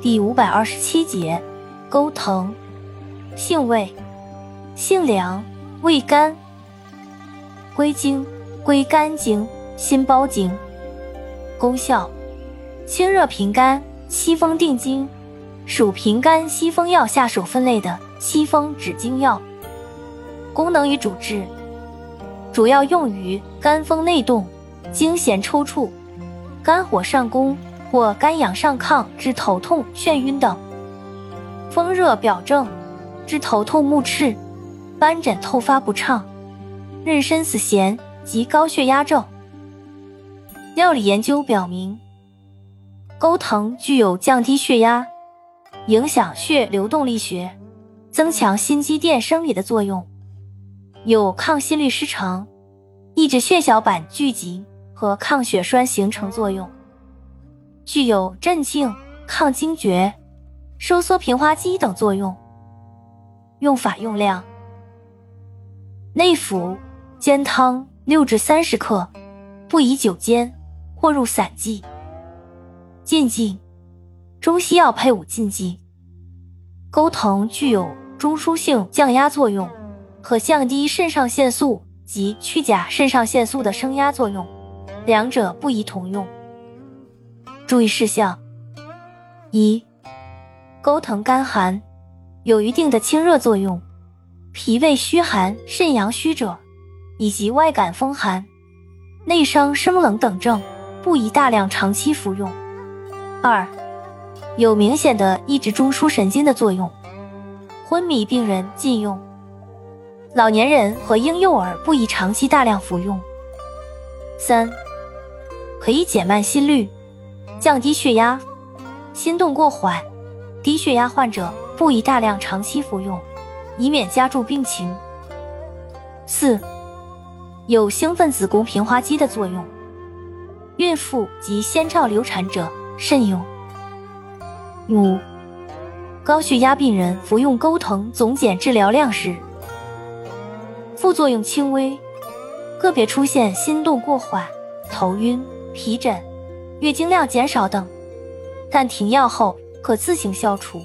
第五百二十七节，钩藤，性味，性凉，味甘。归经，归肝经、心包经。功效，清热平肝、息风定惊，属平肝息风药下属分类的息风止惊药。功能与主治，主要用于肝风内动、经弦抽搐、肝火上攻。或肝阳上亢致头痛、眩晕等；风热表症致头痛目赤、斑疹透发不畅、妊娠死痫及高血压症。药理研究表明，钩藤具有降低血压、影响血流动力学、增强心肌电生理的作用，有抗心律失常、抑制血小板聚集和抗血栓形成作用。具有镇静、抗惊厥、收缩平滑肌等作用。用法用量：内服，煎汤六至三十克，不宜久煎，或入散剂。禁忌：中西药配伍禁忌。钩藤具有中枢性降压作用可降低肾上腺素及去甲肾上腺素的升压作用，两者不宜同用。注意事项：一、钩藤甘寒，有一定的清热作用，脾胃虚寒、肾阳虚者，以及外感风寒、内伤生冷等症，不宜大量长期服用。二、有明显的抑制中枢神经的作用，昏迷病人禁用，老年人和婴幼儿不宜长期大量服用。三、可以减慢心率。降低血压，心动过缓，低血压患者不宜大量长期服用，以免加重病情。四，有兴奋子宫平滑肌的作用，孕妇及先兆流产者慎用。五，高血压病人服用钩藤总碱治疗量时，副作用轻微，个别出现心动过缓、头晕、皮疹。月经量减少等，但停药后可自行消除。